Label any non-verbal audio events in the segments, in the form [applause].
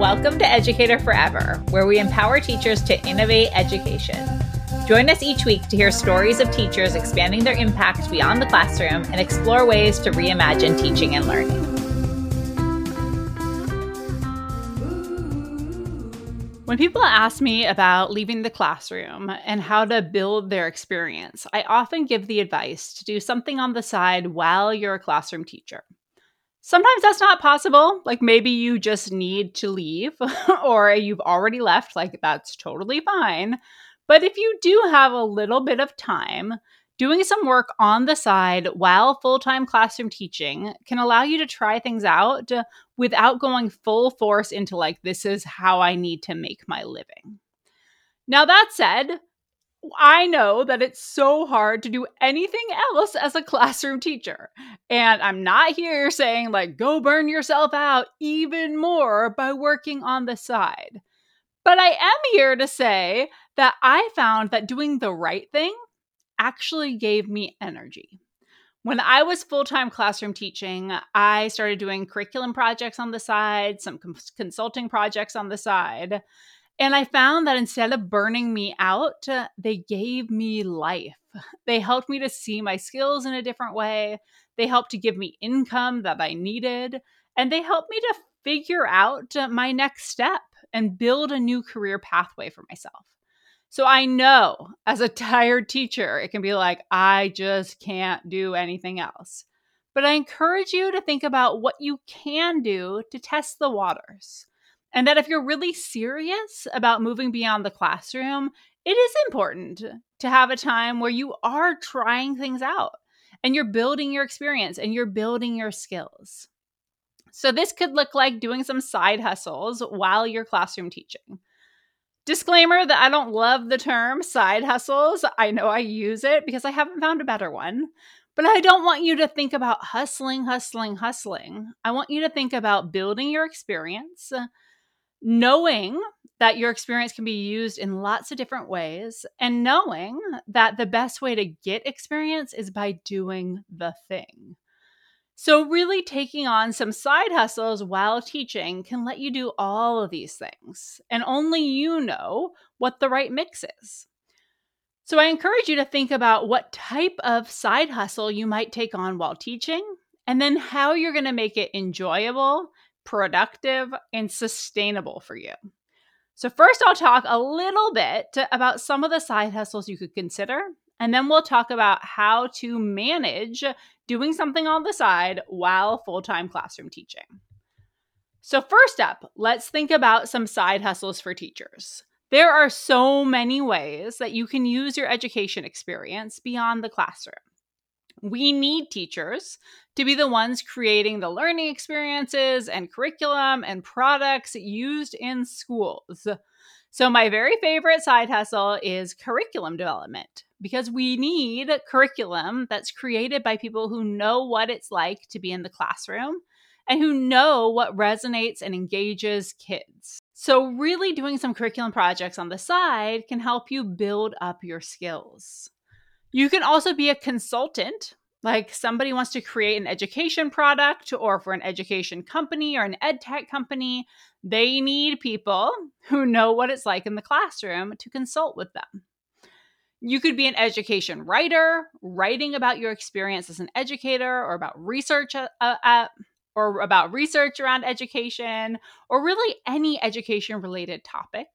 Welcome to Educator Forever, where we empower teachers to innovate education. Join us each week to hear stories of teachers expanding their impact beyond the classroom and explore ways to reimagine teaching and learning. When people ask me about leaving the classroom and how to build their experience, I often give the advice to do something on the side while you're a classroom teacher. Sometimes that's not possible. Like maybe you just need to leave [laughs] or you've already left. Like that's totally fine. But if you do have a little bit of time, doing some work on the side while full time classroom teaching can allow you to try things out without going full force into like, this is how I need to make my living. Now, that said, I know that it's so hard to do anything else as a [laughs] classroom teacher. And I'm not here saying, like, go burn yourself out even more by working on the side. But I am here to say that I found that doing the right thing actually gave me energy. When I was full time classroom teaching, I started doing curriculum projects on the side, some consulting projects on the side. And I found that instead of burning me out, uh, they gave me life. They helped me to see my skills in a different way. They helped to give me income that I needed. And they helped me to figure out uh, my next step and build a new career pathway for myself. So I know as a [laughs] tired teacher, it can be like, I just can't do anything else. But I encourage you to think about what you can do to test the waters. And that if you're really serious about moving beyond the classroom, it is important to have a time where you are trying things out and you're building your experience and you're building your skills. So, this could look like doing some side hustles while you're classroom teaching. Disclaimer that I don't love the term side hustles. I know I use it because I haven't found a better one. But I don't want you to think about hustling, hustling, hustling. I want you to think about building your experience, knowing that your experience can be used in lots of different ways and knowing that the best way to get experience is by doing the thing. So, really taking on some side hustles while teaching can let you do all of these things, and only you know what the right mix is. So, I encourage you to think about what type of side hustle you might take on while teaching, and then how you're going to make it enjoyable productive, and sustainable for you. So, first, I'll talk a little bit about some of the side hustles you could consider, and then we'll talk about how to manage doing something on the side while full time classroom teaching. So, first up, let's think about some side hustles for teachers. There are so many ways that you can use your education experience beyond the classroom. We need teachers to be the ones creating the learning experiences and curriculum and products used in schools. So, my very favorite side hustle is curriculum development because we need curriculum that's created by people who know what it's like to be in the classroom and who know what resonates and engages kids. So, really doing some curriculum projects on the side can help you build up your skills. You can also be a consultant, like somebody wants to create an education product or for an education company or an ed tech company. They need people who know what it's like in the classroom to consult with them. You could be an education writer, writing about your experience as an educator or about research uh, uh, or about research around education or really any education related topic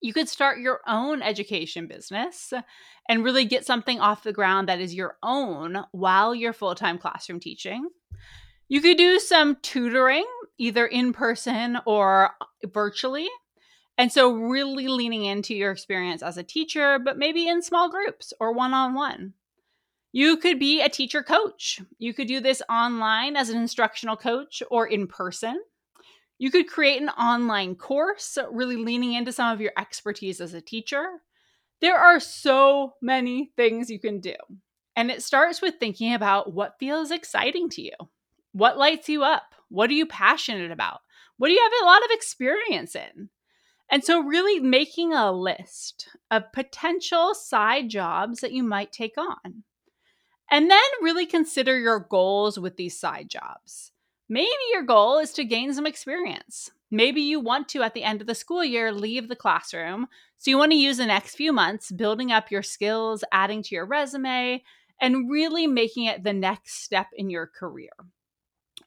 you could start your own education business and really get something off the ground that is your own while you're full time classroom teaching. You could do some tutoring, either in person or virtually. And so, really leaning into your experience as a teacher, but maybe in small groups or one on one. You could be a teacher coach. You could do this online as an instructional coach or in person. You could create an online course, really leaning into some of your expertise as a teacher. There are so many things you can do. And it starts with thinking about what feels exciting to you. What lights you up? What are you passionate about? What do you have a lot of experience in? And so, really making a list of potential side jobs that you might take on. And then really consider your goals with these side jobs. Maybe your goal is to gain some experience. Maybe you want to, at the end of the school year, leave the classroom. So you want to use the next few months building up your skills, adding to your resume, and really making it the next step in your career.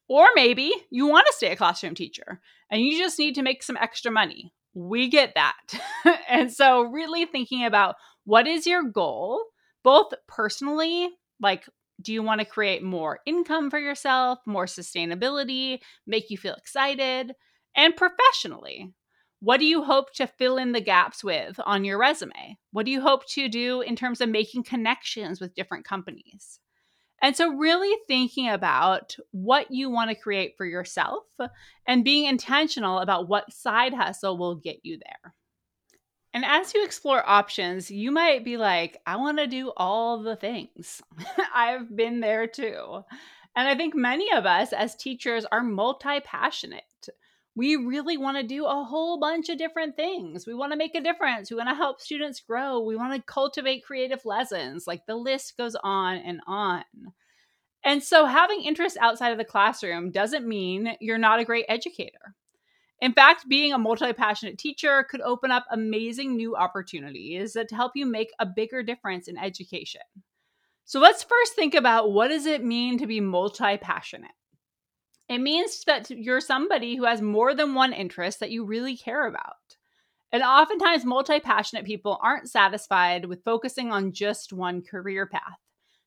Or maybe you want to stay a classroom teacher and you just need to make some extra money. We get that. [laughs] and so, really thinking about what is your goal, both personally, like do you want to create more income for yourself, more sustainability, make you feel excited? And professionally, what do you hope to fill in the gaps with on your resume? What do you hope to do in terms of making connections with different companies? And so, really thinking about what you want to create for yourself and being intentional about what side hustle will get you there. And as you explore options, you might be like, I want to do all the things. [laughs] I've been there too. And I think many of us as teachers are multi passionate. We really want to do a whole bunch of different things. We want to make a difference. We want to help students grow. We want to cultivate creative lessons. Like the list goes on and on. And so, having interests outside of the classroom doesn't mean you're not a great educator. In fact, being a multi passionate teacher could open up amazing new opportunities to help you make a bigger difference in education. So let's first think about what does it mean to be multi passionate? It means that you're somebody who has more than one interest that you really care about. And oftentimes, multi passionate people aren't satisfied with focusing on just one career path.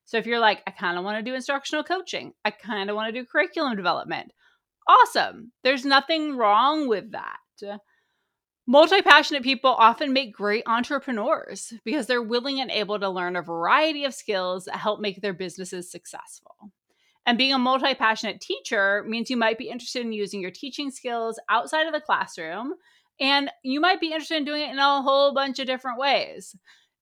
So if you're like, I kind of want to do instructional coaching, I kind of want to do curriculum development, awesome. There's nothing wrong with that. Multi passionate people often make great entrepreneurs because they're willing and able to learn a variety of skills that help make their businesses successful. And being a multi passionate teacher means you might be interested in using your teaching skills outside of the classroom, and you might be interested in doing it in a whole bunch of different ways.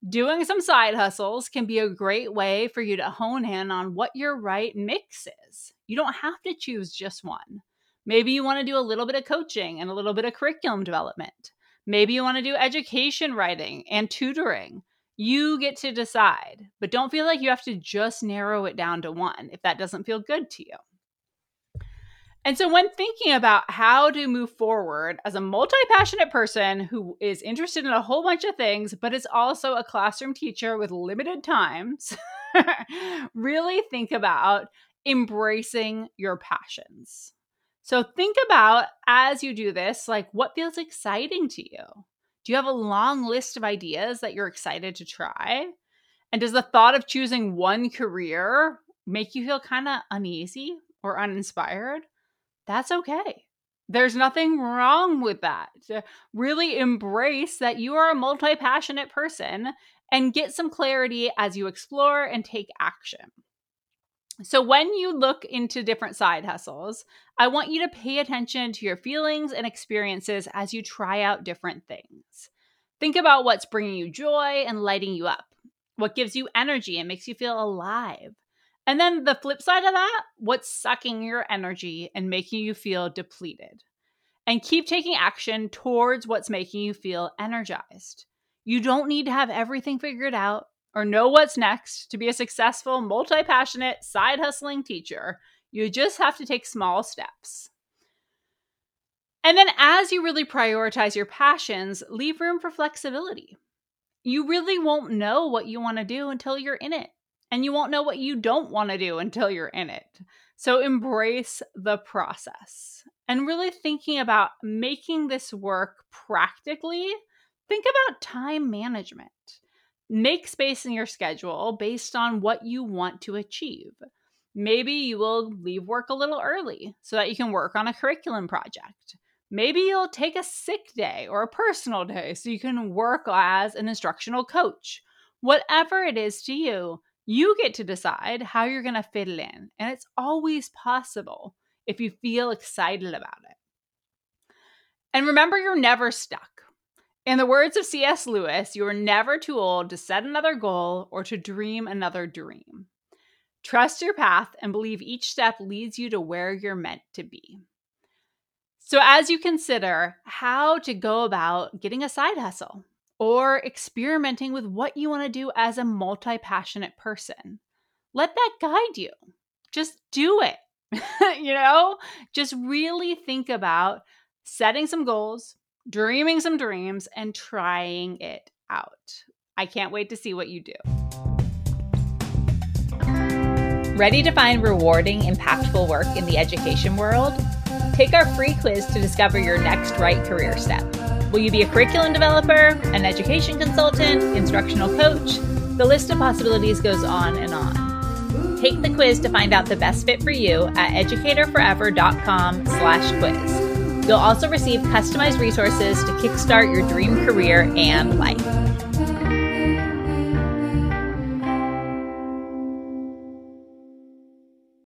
Doing some side hustles can be a great way for you to hone in on what your right mix is. You don't have to choose just one. Maybe you want to do a little bit of coaching and a little bit of curriculum development. Maybe you want to do education writing and tutoring. You get to decide, but don't feel like you have to just narrow it down to one if that doesn't feel good to you. And so, when thinking about how to move forward as a multi passionate person who is interested in a whole bunch of things, but is also a classroom teacher with limited times, [laughs] really think about embracing your passions. So think about as you do this, like what feels exciting to you? Do you have a long list of ideas that you're excited to try? And does the thought of choosing one career make you feel kind of uneasy or uninspired? That's okay. There's nothing wrong with that. Really embrace that you are a multi passionate person and get some clarity as you explore and take action. So, when you look into different side hustles, I want you to pay attention to your feelings and experiences as you try out different things. Think about what's bringing you joy and lighting you up, what gives you energy and makes you feel alive. And then the flip side of that, what's sucking your energy and making you feel depleted. And keep taking action towards what's making you feel energized. You don't need to have everything figured out or know what's next to be a successful, multi passionate, side hustling teacher. You just have to take small steps. And then, as you really prioritize your passions, leave room for flexibility. You really won't know what you want to do until you're in it. And you won't know what you don't want to do until you're in it. So, embrace the process and really thinking about making this work practically. Think about time management. Make space in your schedule based on what you want to achieve. Maybe you will leave work a little early so that you can work on a curriculum project. Maybe you'll take a sick day or a personal day so you can work as an instructional coach. Whatever it is to you, you get to decide how you're going to fit it in. And it's always possible if you feel excited about it. And remember, you're never stuck. In the words of C.S. Lewis, you are never too old to set another goal or to dream another dream. Trust your path and believe each step leads you to where you're meant to be. So, as you consider how to go about getting a side hustle or experimenting with what you want to do as a multi passionate person, let that guide you. Just do it. [laughs] you know, just really think about setting some goals, dreaming some dreams, and trying it out. I can't wait to see what you do. Ready to find rewarding, impactful work in the education world? Take our free quiz to discover your next right career step. Will you be a curriculum developer, an education consultant, instructional coach? The list of possibilities goes on and on. Take the quiz to find out the best fit for you at educatorforever.com slash quiz. You'll also receive customized resources to kickstart your dream career and life.